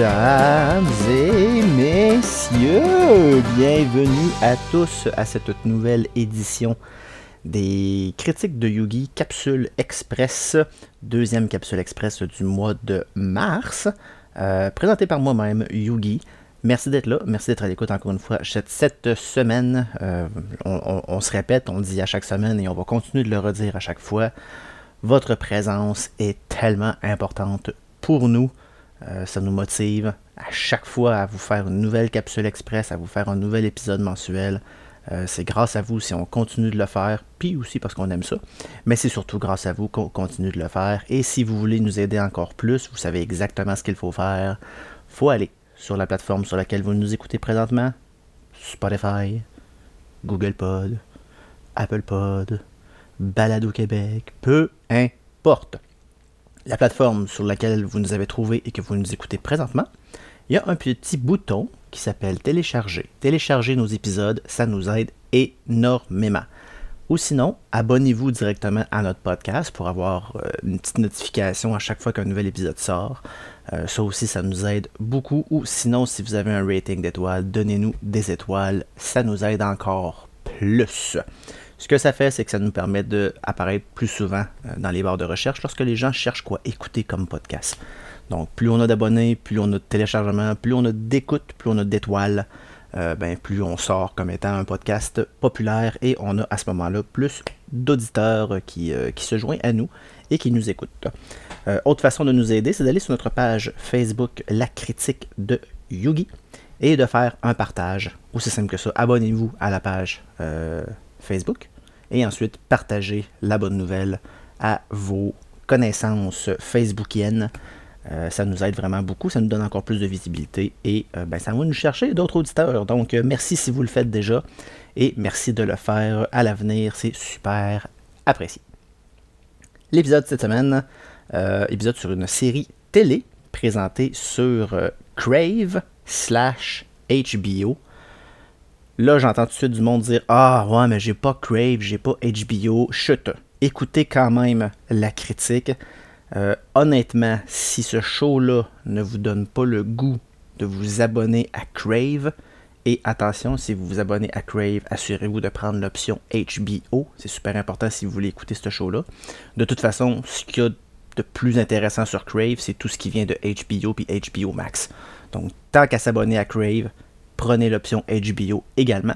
Mesdames et messieurs, bienvenue à tous à cette nouvelle édition des critiques de Yugi Capsule Express, deuxième capsule express du mois de mars, euh, présentée par moi-même, Yugi. Merci d'être là, merci d'être à l'écoute encore une fois cette, semaine. euh, on, on- on se répète, on le dit à chaque semaine et on va continuer de le redire à chaque fois. Votre présence est tellement importante pour nous. Euh, ça nous motive à chaque fois à vous faire une nouvelle capsule express, à vous faire un nouvel épisode mensuel. Euh, c'est grâce à vous si on continue de le faire, puis aussi parce qu'on aime ça. Mais c'est surtout grâce à vous qu'on continue de le faire. Et si vous voulez nous aider encore plus, vous savez exactement ce qu'il faut faire. faut aller sur la plateforme sur laquelle vous nous écoutez présentement. Spotify, Google Pod, Apple Pod, Balado Québec, peu importe la plateforme sur laquelle vous nous avez trouvé et que vous nous écoutez présentement, il y a un petit bouton qui s'appelle télécharger. Télécharger nos épisodes, ça nous aide énormément. Ou sinon, abonnez-vous directement à notre podcast pour avoir euh, une petite notification à chaque fois qu'un nouvel épisode sort. Euh, ça aussi, ça nous aide beaucoup. Ou sinon, si vous avez un rating d'étoiles, donnez-nous des étoiles. Ça nous aide encore plus. Ce que ça fait, c'est que ça nous permet d'apparaître plus souvent euh, dans les barres de recherche lorsque les gens cherchent quoi écouter comme podcast. Donc, plus on a d'abonnés, plus on a de téléchargements, plus on a d'écoutes, plus on a d'étoiles, euh, ben, plus on sort comme étant un podcast populaire et on a à ce moment-là plus d'auditeurs qui, euh, qui se joignent à nous et qui nous écoutent. Autre façon de nous aider, c'est d'aller sur notre page Facebook La Critique de Yugi et de faire un partage. Aussi simple que ça, abonnez-vous à la page Facebook et ensuite partagez la bonne nouvelle à vos connaissances facebookiennes. Euh, ça nous aide vraiment beaucoup, ça nous donne encore plus de visibilité et euh, ben, ça va nous chercher d'autres auditeurs. Donc euh, merci si vous le faites déjà et merci de le faire à l'avenir, c'est super apprécié. L'épisode de cette semaine, épisode sur une série télé présentée sur Crave slash HBO. Là, j'entends tout de suite du monde dire Ah, ouais, mais j'ai pas Crave, j'ai pas HBO. Chut. Écoutez quand même la critique. Euh, honnêtement, si ce show-là ne vous donne pas le goût de vous abonner à Crave, et attention, si vous vous abonnez à Crave, assurez-vous de prendre l'option HBO. C'est super important si vous voulez écouter ce show-là. De toute façon, ce qu'il y a de plus intéressant sur Crave, c'est tout ce qui vient de HBO puis HBO Max. Donc, tant qu'à s'abonner à Crave, prenez l'option HBO également.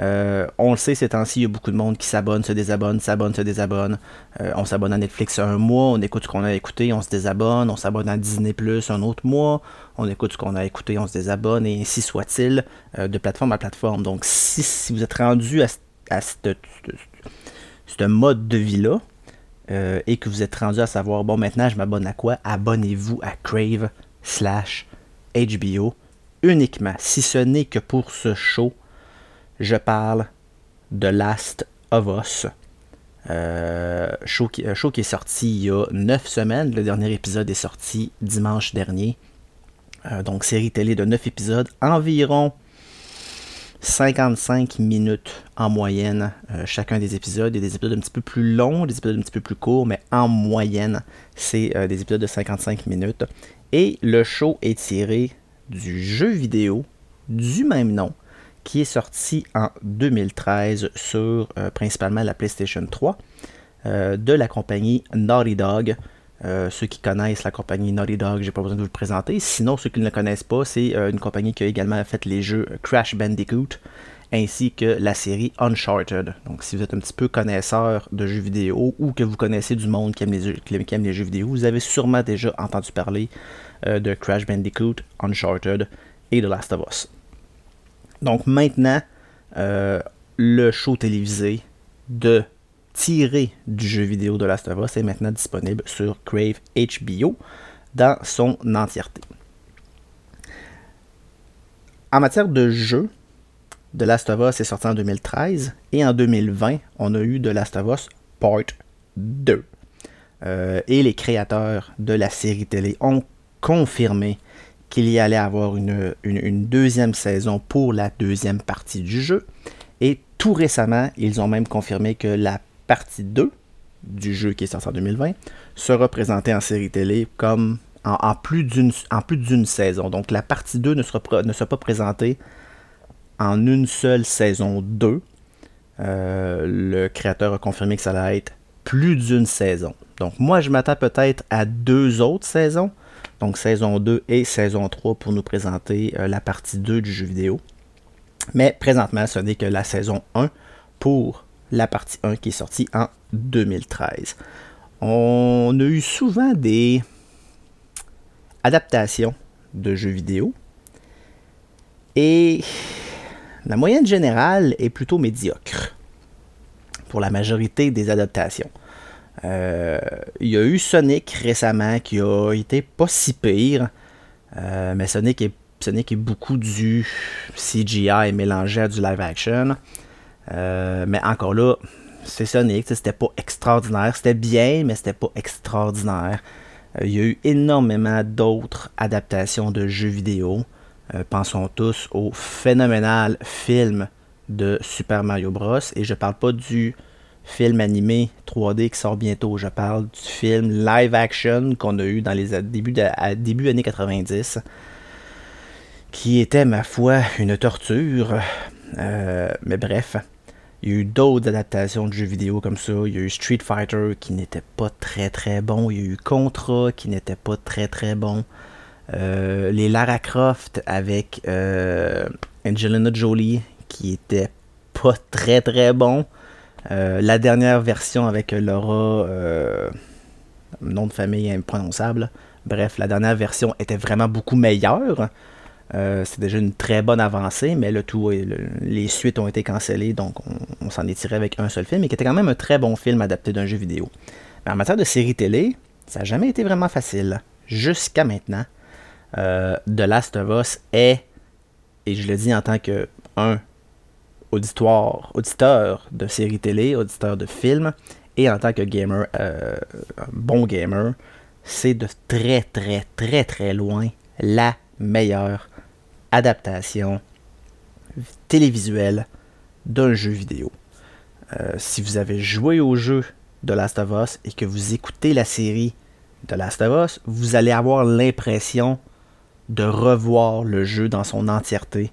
Euh, on le sait, ces temps-ci, il y a beaucoup de monde qui s'abonne, se désabonne, s'abonne, se désabonne. Euh, on s'abonne à Netflix un mois, on écoute ce qu'on a écouté, on se désabonne. On s'abonne à Disney Plus un autre mois, on écoute ce qu'on a écouté, on se désabonne, et ainsi soit-il, euh, de plateforme à plateforme. Donc, si, vous êtes rendu à, ce- à ce mode de vie-là, et que vous êtes rendu à savoir, bon, maintenant, je m'abonne à quoi? Abonnez-vous à Crave slash HBO uniquement. Si ce n'est que pour ce show, je parle de Last of Us. Euh, show, qui, un show qui est sorti il y a 9 semaines. Le dernier épisode est sorti dimanche dernier. Euh, donc, série télé de 9 épisodes. Environ 55 minutes en moyenne euh, chacun des épisodes. Il y a des épisodes un petit peu plus longs, des épisodes un petit peu plus courts, mais en moyenne, c'est euh, des épisodes de 55 minutes. Et le show est tiré du jeu vidéo du même nom qui est sorti en 2013 sur euh, principalement la PlayStation 3 euh, de la compagnie Naughty Dog. Euh, ceux qui connaissent la compagnie Naughty Dog, j'ai pas besoin de vous le présenter. Sinon, ceux qui ne le connaissent pas, c'est une compagnie qui a également fait les jeux Crash Bandicoot ainsi que la série Uncharted. Donc, si vous êtes un petit peu connaisseur de jeux vidéo ou que vous connaissez du monde qui aime les, jeux- qui aime les jeux vidéo, vous avez sûrement déjà entendu parler euh, de Crash Bandicoot, Uncharted et The Last of Us. Donc maintenant, euh, le show télévisé de tiré du jeu vidéo de Last of Us est maintenant disponible sur Crave HBO dans son entièreté. En matière de jeu, The Last of Us est sorti en 2013 et en 2020, on a eu The Last of Us Part 2. Euh, et les créateurs de la série télé ont confirmé qu'il y allait avoir une, deuxième saison pour la deuxième partie du jeu. Et tout récemment, ils ont même confirmé que la partie 2 du jeu qui est sorti en 2020 sera présentée en série télé comme en, plus d'une saison. Donc la partie 2 ne sera, ne sera pas présentée en une seule saison 2. Euh, le créateur a confirmé que ça allait être plus d'une saison. Donc moi, je m'attends peut-être à deux autres saisons. Donc saison 2 et saison 3 pour nous présenter euh, la partie 2 du jeu vidéo. Mais présentement, ce n'est que la saison 1 pour la partie 1 qui est sortie en 2013. On a eu souvent des adaptations de jeux vidéo. Et la moyenne générale est plutôt médiocre pour la majorité des adaptations. Euh, il y a eu Sonic récemment qui a été pas si pire, euh, mais Sonic est, beaucoup du CGI mélangé à du live action. Euh, mais encore là, c'est Sonic, c'était pas extraordinaire. C'était bien, mais c'était pas extraordinaire. il y a eu énormément d'autres adaptations de jeux vidéo. Pensons tous au phénoménal film de Super Mario Bros. Et je parle pas du film animé 3D qui sort bientôt. Je parle du film live action qu'on a eu dans les débuts, à début années 90, qui était, ma foi, une torture. Euh, mais bref, il y a eu d'autres adaptations de jeux vidéo comme ça. Il y a eu Street Fighter qui n'était pas très très bon. Il y a eu Contra qui n'était pas très très bon. Euh, les Lara Croft avec euh, Angelina Jolie qui était pas très très bon. Euh, la dernière version avec Laura, nom de famille imprononçable. Bref, la dernière version était vraiment beaucoup meilleure. C'est déjà une très bonne avancée, mais le tout, les suites ont été cancellées, donc on, s'en est tiré avec un seul film, et qui était quand même un très bon film adapté d'un jeu vidéo. Mais en matière de série télé, ça n'a jamais été vraiment facile. Jusqu'à maintenant, The Last of Us est, et je le dis en tant que un auditoire, auditeur de séries télé, auditeur de films, et en tant que gamer, euh, bon gamer, c'est de très très très très loin la meilleure adaptation télévisuelle d'un jeu vidéo. Euh, si vous avez joué au jeu de Last of Us et que vous écoutez la série de Last of Us, vous allez avoir l'impression de revoir le jeu dans son entièreté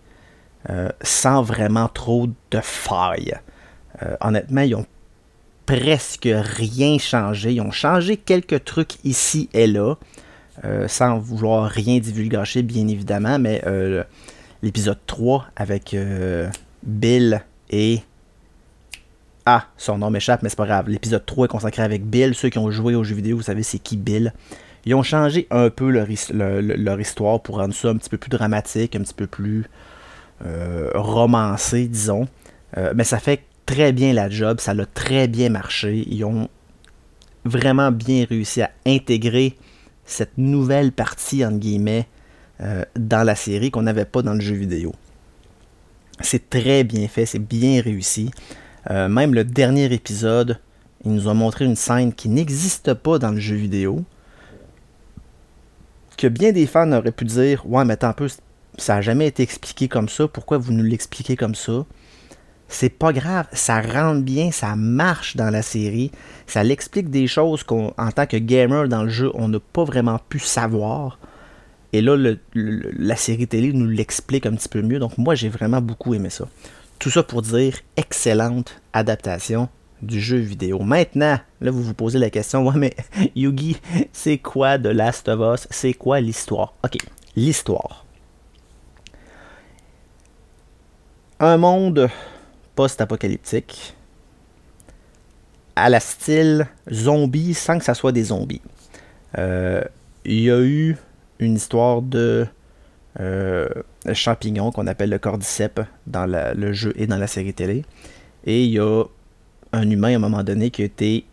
euh, sans vraiment trop de failles. Euh, honnêtement, ils ont presque rien changé. Ils ont changé quelques trucs ici et là, euh, sans vouloir rien divulgacher, bien évidemment, mais l'épisode 3 avec Bill et... Ah, son nom m'échappe, mais c'est pas grave. L'épisode 3 est consacré avec Bill. Ceux qui ont joué aux jeux vidéo, vous savez c'est qui Bill. Ils ont changé un peu leur, histoire pour rendre ça un petit peu plus dramatique, un petit peu plus euh, romancé, disons. Euh, mais ça fait très bien la job, ça l'a très bien marché. Ils ont vraiment bien réussi à intégrer cette nouvelle partie, entre guillemets, euh, dans la série qu'on n'avait pas dans le jeu vidéo. C'est très bien fait, c'est bien réussi. même le dernier épisode, ils nous ont montré une scène qui n'existe pas dans le jeu vidéo. Que bien des fans auraient pu dire Ouais, mais un peu, ça n'a jamais été expliqué comme ça. Pourquoi vous nous l'expliquez comme ça? C'est pas grave, ça rentre bien, ça marche dans la série. Ça l'explique des choses qu'en tant que gamer dans le jeu, on n'a pas vraiment pu savoir. Et là, la série télé nous l'explique un petit peu mieux. Donc moi, j'ai vraiment beaucoup aimé ça. Tout ça pour dire excellente adaptation du jeu vidéo. Maintenant, là, vous vous posez la question, ouais, mais Yugi, c'est quoi de Last of Us? C'est quoi l'histoire? Ok, l'histoire. un monde post-apocalyptique à la style zombie sans que ça soit des zombies. Euh, il y a eu une histoire de euh, champignon qu'on appelle le cordyceps dans le jeu et dans la série télé. Et il y a un humain à un moment donné qui a été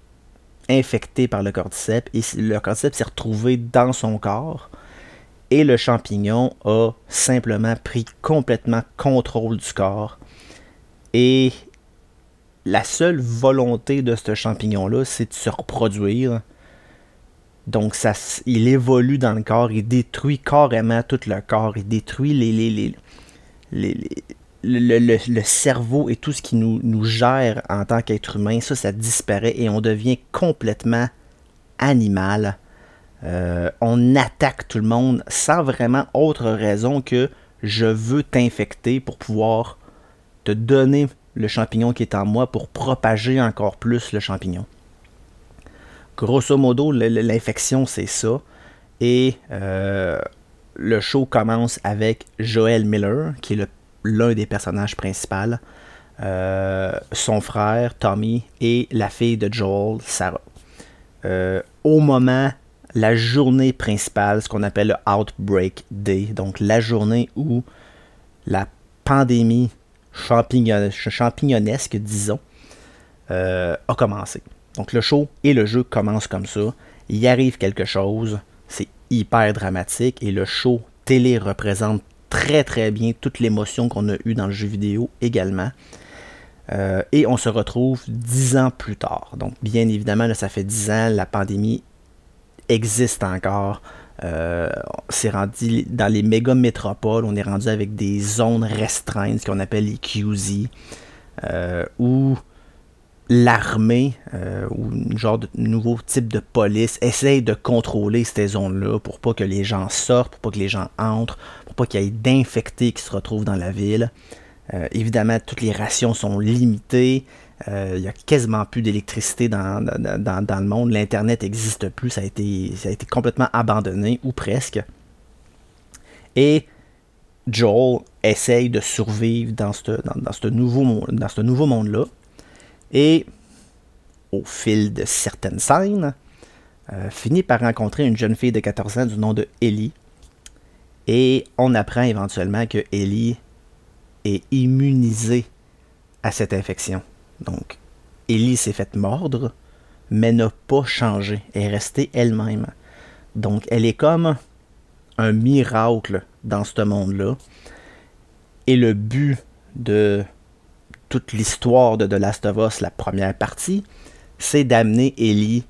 infecté par le cordyceps et le cordyceps s'est retrouvé dans son corps et le champignon a simplement pris complètement contrôle du corps. Et la seule volonté de ce champignon-là, c'est de se reproduire. Donc ça, il évolue dans le corps, il détruit carrément tout le corps, il détruit les, le, cerveau et tout ce qui nous, gère en tant qu'être humain. Ça, ça disparaît et on devient complètement animal. Euh, on attaque tout le monde sans vraiment autre raison que je veux t'infecter pour pouvoir te donner le champignon qui est en moi pour propager encore plus le champignon. Grosso modo, l'infection, c'est ça. Et euh, le show commence avec Joel Miller, qui est l'un des personnages principaux, euh, son frère Tommy et la fille de Joel, Sarah. Euh, au moment, la journée principale, ce qu'on appelle le Outbreak Day, donc la journée où la pandémie champignonesque, disons, a commencé. Donc le show et le jeu commencent comme ça. Il arrive quelque chose, c'est hyper dramatique et le show télé représente très très bien toute l'émotion qu'on a eue dans le jeu vidéo également. Euh, et on se retrouve dix ans plus tard. Donc bien évidemment, ça fait dix ans, la pandémie existe encore. Euh, c'est rendu dans les méga métropoles, on est rendu avec des zones restreintes, ce qu'on appelle les QZ, euh, où l'armée euh, ou un genre de nouveau type de police essaye de contrôler ces zones-là pour pas que les gens sortent, pour pas que les gens entrent, pour pas qu'il y ait d'infectés qui se retrouvent dans la ville. Euh, évidemment, toutes les rations sont limitées. Euh, il n'y a quasiment plus d'électricité dans, le monde. L'Internet n'existe plus. Ça a, été, a été complètement abandonné, ou presque. Et Joel essaye de survivre dans ce, dans, ce nouveau, dans ce nouveau monde-là. Et au fil de certaines scènes, euh, finit par rencontrer une jeune fille de 14 ans du nom de Ellie. Et on apprend éventuellement que Ellie est immunisée à cette infection. Donc, Ellie s'est faite mordre, mais n'a pas changé. Elle est restée elle-même. Donc, elle est comme un miracle dans ce monde-là. Et le but de toute l'histoire de The Last of Us, la première partie, c'est d'amener Ellie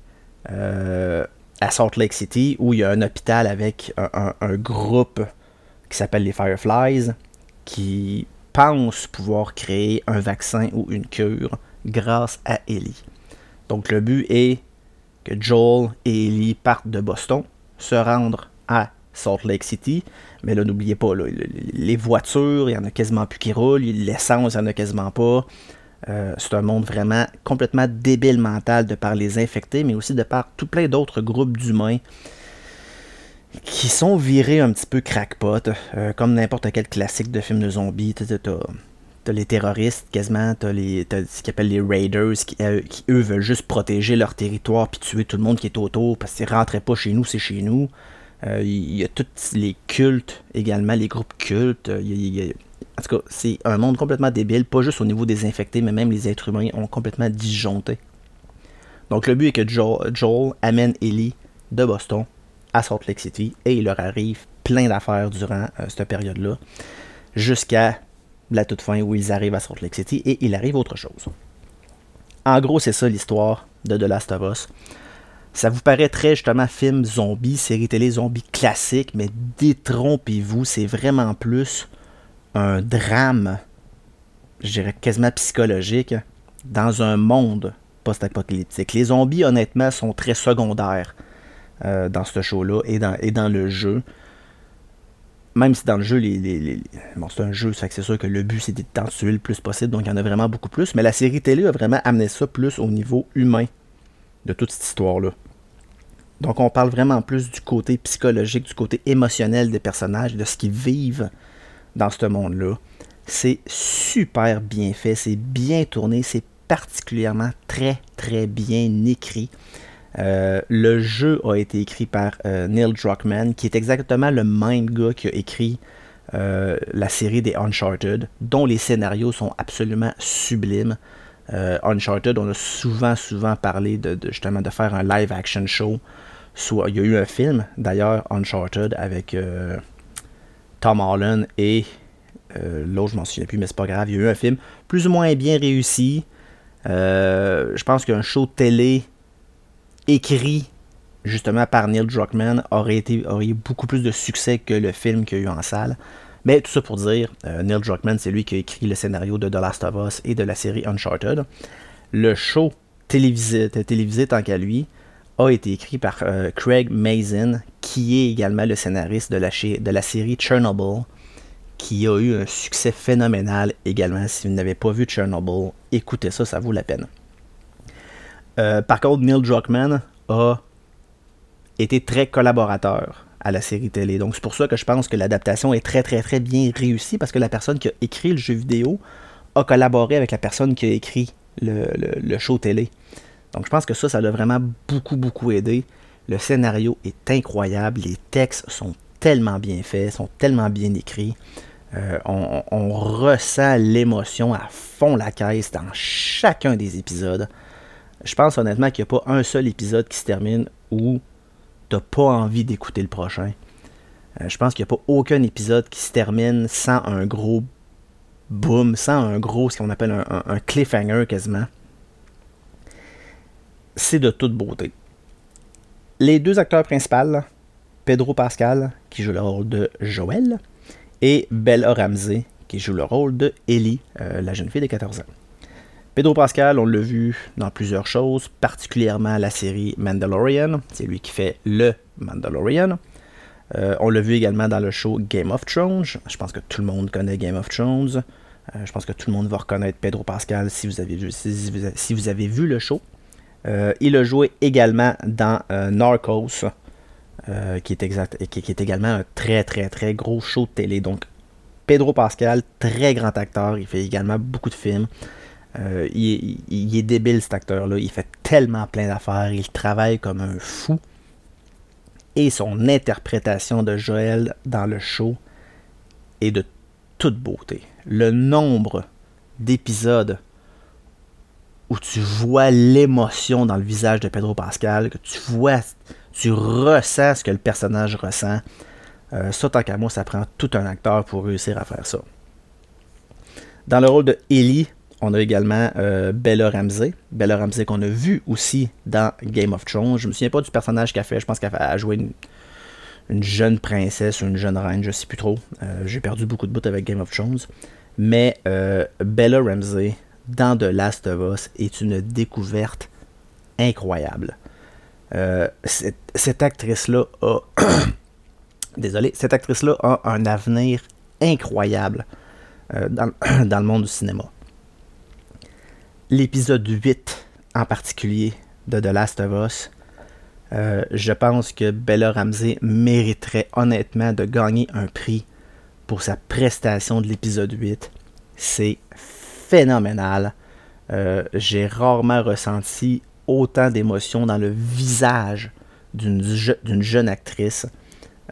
euh, à Salt Lake City, où il y a un hôpital avec un, groupe qui s'appelle les Fireflies, qui pense pouvoir créer un vaccin ou une cure grâce à Ellie. Donc le but est que Joel et Ellie partent de Boston, se rendre à Salt Lake City. Mais là, n'oubliez pas, les voitures, il n'y en a quasiment plus qui roulent. L'essence, il n'y en a quasiment pas. Euh, c'est un monde vraiment complètement débile mental de par les infectés, mais aussi de par tout plein d'autres groupes d'humains qui sont virés un petit peu crackpot, euh, comme n'importe quel classique de film de zombies. T'as les terroristes quasiment, t'as ce qu'ils appellent les raiders qui, euh, qui, eux veulent juste protéger leur territoire puis tuer tout le monde qui est autour parce qu'ils rentraient pas chez nous, c'est chez nous. Euh, il y a tous les cultes également, les groupes cultes. en tout cas, c'est un monde complètement débile, pas juste au niveau des infectés, mais même les êtres humains ont complètement disjoncté. Donc le but est que Joel, amène Ellie de Boston à Salt Lake City et il leur arrive plein d'affaires durant euh, cette période-là, jusqu'à la toute fin où ils arrivent à Salt Lake City et il arrive autre chose. En gros, c'est ça l'histoire de The Last of Us. Ça vous paraît très justement film zombie, série télé zombie classique, mais détrompez-vous, c'est vraiment plus un drame, je dirais quasiment psychologique, dans un monde post-apocalyptique. Les zombies, honnêtement, sont très secondaires euh, dans ce show-là et dans, et dans le jeu. Même si dans le jeu, bon, c'est un jeu, c'est sûr que le but c'est d'en tuer le plus possible, donc il y en a vraiment beaucoup plus. Mais la série télé a vraiment amené ça plus au niveau humain de toute cette histoire-là. Donc on parle vraiment plus du côté psychologique, du côté émotionnel des personnages, de ce qu'ils vivent dans ce monde-là. C'est super bien fait, c'est bien tourné, c'est particulièrement très très bien écrit. Euh, le jeu a été écrit par euh, Neil Druckmann, qui est exactement le même gars qui a écrit euh, la série des Uncharted, dont les scénarios sont absolument sublimes. Uncharted, on a souvent, souvent parlé de, justement de faire un live action show il y a eu un film, d'ailleurs, Uncharted, avec euh, Tom Holland et euh, l'autre, je m'en souviens plus, mais c'est pas grave. Il y a eu un film plus ou moins bien réussi. Euh, je pense qu'un show télé écrit justement par Neil Druckmann aurait, été, aurait eu beaucoup plus de succès que le film qu'il y a eu en salle. Mais tout ça pour dire, Neil Druckmann, c'est lui qui a écrit le scénario de The Last of Us et de la série Uncharted. Le show télévisé, télévisé tant qu'à lui, a été écrit par Craig Mazin, qui est également le scénariste de la, de la série Chernobyl, qui a eu un succès phénoménal également. Si vous n'avez pas vu Chernobyl, écoutez ça, ça vaut la peine. par contre, Neil Druckmann a été très collaborateur la série télé. Donc c'est pour ça que je pense que l'adaptation est très très très bien réussie parce que la personne qui a écrit le jeu vidéo a collaboré avec la personne qui a écrit le, show télé. Donc je pense que ça, ça l'a vraiment beaucoup beaucoup aidé. Le scénario est incroyable, les textes sont tellement bien faits, sont tellement bien écrits. Euh, on, on, ressent l'émotion à fond la caisse dans chacun des épisodes. Je pense honnêtement qu'il n'y a pas un seul épisode qui se termine où t'as pas envie d'écouter le prochain. Euh, je pense qu'il n'y a pas aucun épisode qui se termine sans un gros boom, sans un gros, ce qu'on appelle un, cliffhanger quasiment. C'est de toute beauté. Les deux acteurs principaux, Pedro Pascal, qui joue le rôle de Joël, et Bella Ramsey, qui joue le rôle de Ellie, euh, la jeune fille de 14 ans. Pedro Pascal, on l'a vu dans plusieurs choses, particulièrement la série Mandalorian. C'est lui qui fait le Mandalorian. Euh, on l'a vu également dans le show Game of Thrones. Je pense que tout le monde connaît Game of Thrones. Euh, je pense que tout le monde va reconnaître Pedro Pascal si vous avez vu, le show. Euh, il a joué également dans Narcos, qui, est également un très très très gros show de télé. Donc Pedro Pascal, très grand acteur, il fait également beaucoup de films. Euh, il, est débile cet acteur-là. Il fait tellement plein d'affaires. Il travaille comme un fou. Et son interprétation de Joël dans le show est de toute beauté. Le nombre d'épisodes où tu vois l'émotion dans le visage de Pedro Pascal, que tu vois, tu ressens ce que le personnage ressent. Euh, ça, tant qu'à moi, ça prend tout un acteur pour réussir à faire ça. Dans le rôle de Ellie, on a également euh, Bella Ramsey. Bella Ramsey qu'on a vu aussi dans Game of Thrones. Je me souviens pas du personnage qu'elle fait. Je pense qu'elle a joué une, jeune princesse ou une jeune reine, je sais plus trop. Euh, j'ai perdu beaucoup de bouts avec Game of Thrones. Mais euh, Bella Ramsey dans The Last of Us est une découverte incroyable. cette, actrice-là a. Désolé, cette actrice-là a un avenir incroyable dans, le monde du cinéma l'épisode 8 en particulier de The Last of Us, euh, je pense que Bella Ramsey mériterait honnêtement de gagner un prix pour sa prestation de l'épisode 8. C'est phénoménal. Euh, j'ai rarement ressenti autant d'émotions dans le visage d'une jeune actrice.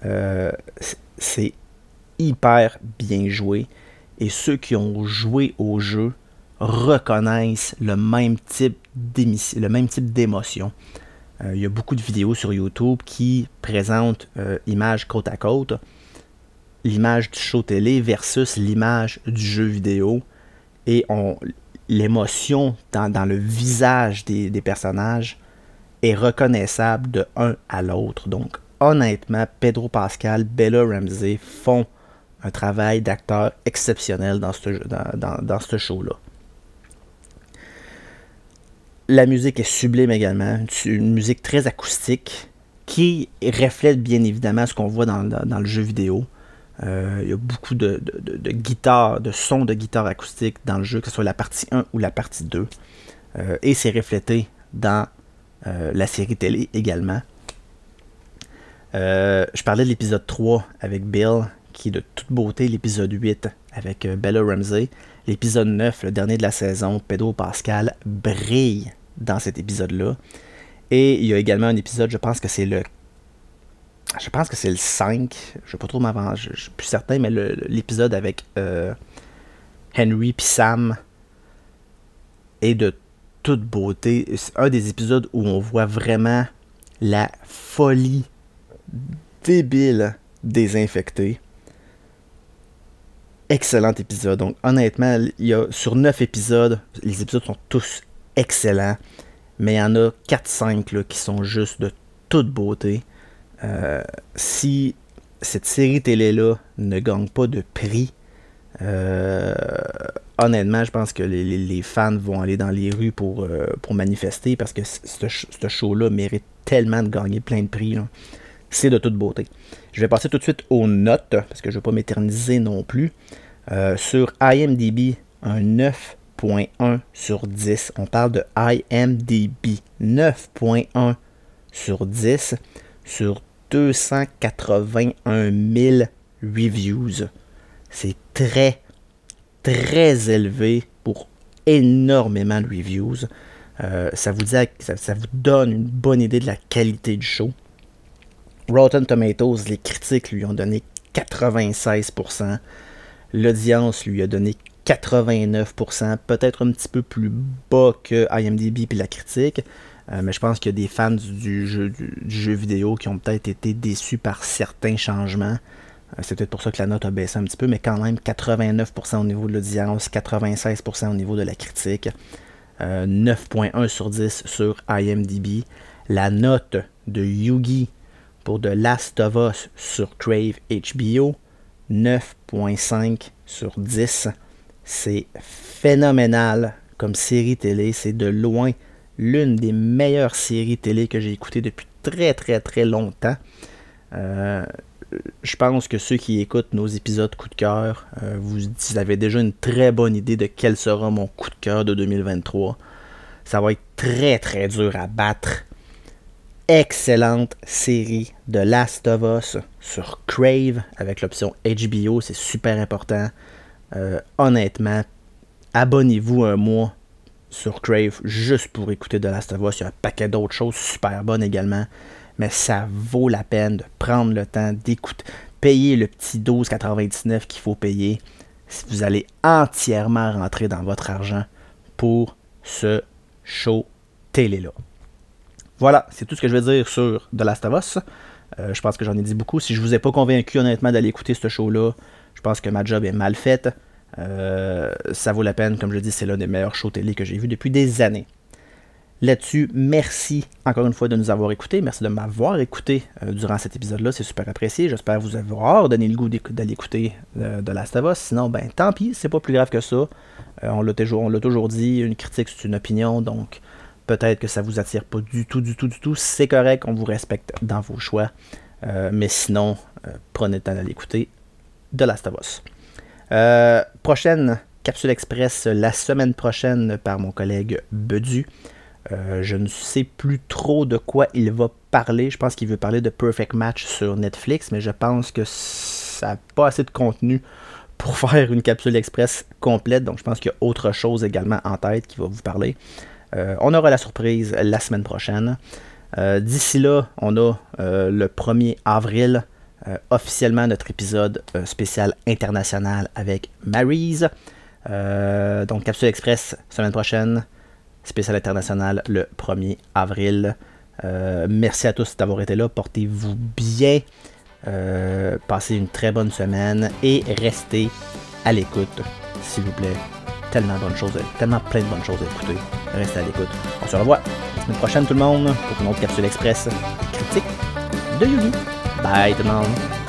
Euh, c'est hyper bien joué. Et ceux qui ont joué au jeu reconnaissent le même type d'émotion. Euh, il y a beaucoup de vidéos sur YouTube qui présentent euh, images côte à côte, l'image du show télé versus l'image du jeu vidéo, et l'émotion dans, le visage des, des, personnages est reconnaissable de un à l'autre. Donc, honnêtement, Pedro Pascal, Bella Ramsey font un travail d'acteur exceptionnel dans ce, dans, dans ce show-là. La musique est sublime également, une musique très acoustique qui reflète bien évidemment ce qu'on voit dans, le jeu vidéo. Euh, il y a beaucoup de, de, guitares, de sons de guitare acoustique dans le jeu, que ce soit la partie 1 ou la partie 2. Euh, et c'est reflété dans euh, la série télé également. je parlais de l'épisode 3 avec Bill, qui est de toute beauté, l'épisode 8 avec Bella Ramsey. L'épisode 9, le dernier de la saison, Pedro Pascal brille dans cet épisode-là. Et il y a également un épisode, je pense que c'est le. Je pense que c'est le 5. Je ne vais pas trop m'avancer. Je, suis plus certain, mais l'épisode avec euh, Henry et Sam est de toute beauté. C'est un des épisodes où on voit vraiment la folie débile des infectés excellent épisode. Donc honnêtement, il y sur 9 épisodes, les épisodes sont tous excellents, mais il y en a 4-5 qui sont juste de toute beauté. Euh, si cette série télé-là ne gagne pas de prix, euh, honnêtement, je pense que les, fans vont aller dans les rues pour, euh, pour manifester parce que ce, show-là mérite tellement de gagner plein de prix. C'est de toute beauté. Je vais passer tout de suite aux notes, parce que je ne vais pas m'éterniser non plus. Euh, sur IMDB, un 9.1 sur 10. On parle de IMDB. 9.1 sur 10 sur 281 000 reviews. C'est très, très élevé pour énormément de reviews. Euh, ça, vous ça, vous donne une bonne idée de la qualité du show. Rotten Tomatoes, les critiques lui ont donné 96%. L'audience lui a donné 89%, peut-être un petit peu plus bas que IMDb puis la critique. Euh, mais je pense qu'il y a des fans du, jeu, vidéo qui ont peut-être été déçus par certains changements. Euh, c'est peut-être pour ça que la note a baissé un petit peu, mais quand même 89% au niveau de l'audience, 96% au niveau de la critique, 9.1 euh, sur 10 sur IMDb. La note de Yugi pour The Last of Us sur Crave HBO, 9.5 sur 10. C'est phénoménal comme série télé. C'est de loin l'une des meilleures séries télé que j'ai écoutées depuis très très très longtemps. Euh, je pense que ceux qui écoutent nos épisodes coup de cœur, euh, vous, avez déjà une très bonne idée de quel sera mon coup de cœur de 2023. Ça va être très très dur à battre. Excellente série de Last of Us sur Crave avec l'option HBO, c'est super important. Euh, honnêtement, abonnez-vous un mois sur Crave juste pour écouter The Last of Us. Il y a un paquet d'autres choses super bonnes également mais ça vaut la peine de prendre le temps d'écouter, payer le petit 12,99 qu'il faut payer. Vous allez entièrement rentrer dans votre argent pour ce show télé-là. Voilà, c'est tout ce que je vais dire sur The Last of. Euh, je pense que j'en ai dit beaucoup. Si je vous ai pas convaincu honnêtement d'aller écouter ce show-là, je pense que ma job est mal faite. Euh, ça vaut la peine, comme je dis, c'est l'un des meilleurs shows télé que j'ai vu depuis des années là-dessus. Merci encore une fois de nous avoir écoutés. Merci de m'avoir écouté euh, durant cet épisode-là. C'est super apprécié. J'espère vous avoir donné le goût d'aller écouter euh, de Last of Us. Sinon, ben tant pis, c'est pas plus grave que ça. On l'a toujours, toujours dit, une critique c'est une opinion, donc peut-être que ça vous attire pas du tout, du tout, du tout. C'est correct, on vous respecte dans vos choix. mais sinon, prenez le temps d'aller écouter de Last of Us. prochaine capsule express la semaine prochaine par mon collègue Bedu. Euh, je ne sais plus trop de quoi il va parler. Je pense qu'il veut parler de Perfect Match sur Netflix, mais je pense que ça n'a pas assez de contenu pour faire une capsule express complète. Donc je pense qu'il y a autre chose également en tête qui va vous parler. Euh, on aura la surprise la semaine prochaine. Euh, d'ici là, on a le 1er avril, officiellement notre épisode spécial international avec Maryse. donc capsule express semaine prochaine spécial international le 1er avril. Euh, merci à tous d'avoir été là. Portez-vous bien. Euh, passez une très bonne semaine et restez à l'écoute, s'il vous plaît. Tellement, choses, tellement plein de bonnes choses à écouter. Restez à l'écoute. On se revoit la semaine prochaine, tout le monde, pour une autre capsule express critique de Yugi. Bye, tout le monde.